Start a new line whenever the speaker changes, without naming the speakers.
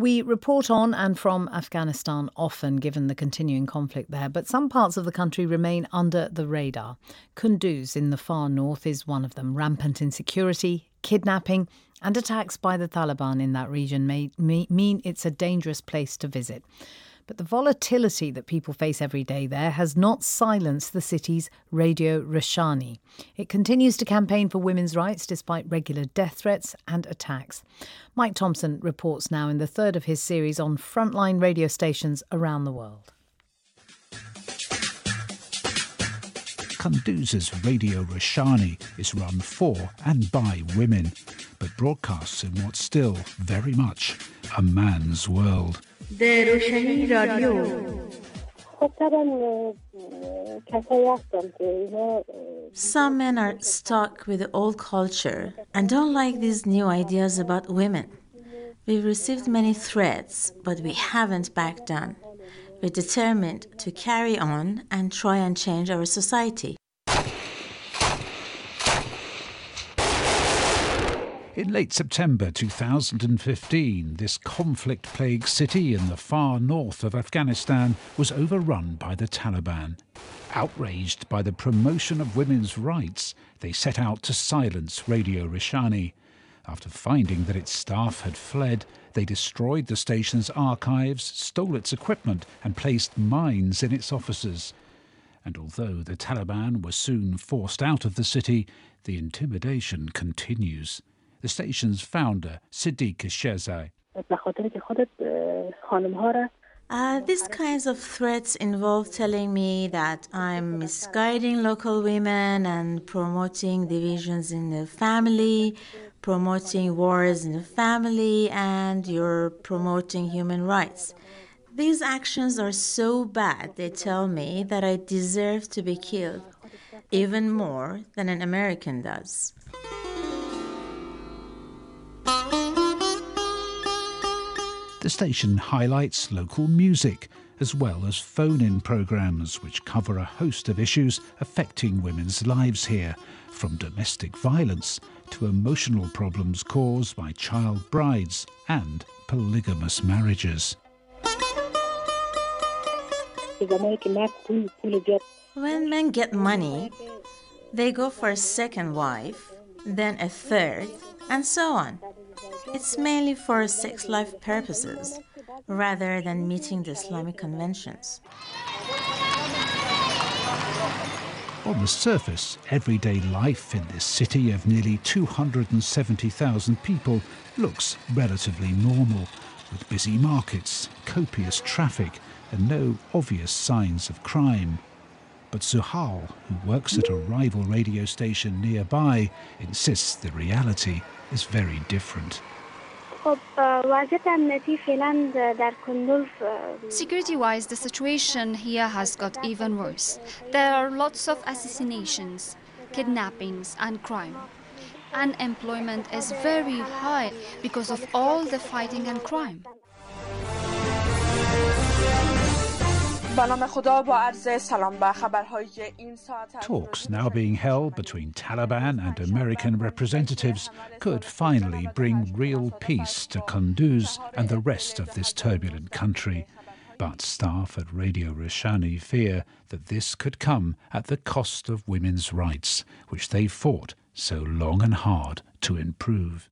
We report on and from Afghanistan often, given the continuing conflict there, but some parts of the country remain under the radar. Kunduz in the far north is one of them. Rampant insecurity, kidnapping, and attacks by the Taliban in that region may, may mean it's a dangerous place to visit. But the volatility that people face every day there has not silenced the city's Radio Roshani. It continues to campaign for women's rights despite regular death threats and attacks. Mike Thomson reports now in the third of his series on frontline radio stations around the world.
Kunduz's Radio Roshani is run for and by women, but broadcasts in what's still very much a man's world.
Some men are stuck with the old culture and don't like these new ideas about women. We've received many threats, but we haven't backed down. We're determined to carry on and try and change our society.
In late September 2015, this conflict plagued city in the far north of Afghanistan was overrun by the Taliban. Outraged by the promotion of women's rights, they set out to silence Radio Roshani. After finding that its staff had fled, they destroyed the station's archives, stole its equipment, and placed mines in its offices. And although the Taliban were soon forced out of the city, the intimidation continues. The station's founder, Siddiq Shezai.
Uh, these kinds of threats involve telling me that I'm misguiding local women and promoting divisions in the family, promoting wars in the family, and you're promoting human rights. These actions are so bad, they tell me, that I deserve to be killed, even more than an American does.
The station highlights local music as well as phone in programs which cover a host of issues affecting women's lives here, from domestic violence to emotional problems caused by child brides and polygamous marriages.
When men get money, they go for a second wife, then a third, and so on. It's mainly for sex life purposes rather than meeting the Islamic conventions.
On the surface, everyday life in this city of nearly 270,000 people looks relatively normal, with busy markets, copious traffic, and no obvious signs of crime. But Suhal, who works at a rival radio station nearby, insists the reality is very different.
Security wise, the situation here has got even worse. There are lots of assassinations, kidnappings, and crime. Unemployment is very high because of all the fighting and crime.
Talks now being held between Taliban and American representatives could finally bring real peace to Kunduz and the rest of this turbulent country. But staff at Radio Roshani fear that this could come at the cost of women's rights, which they fought so long and hard to improve.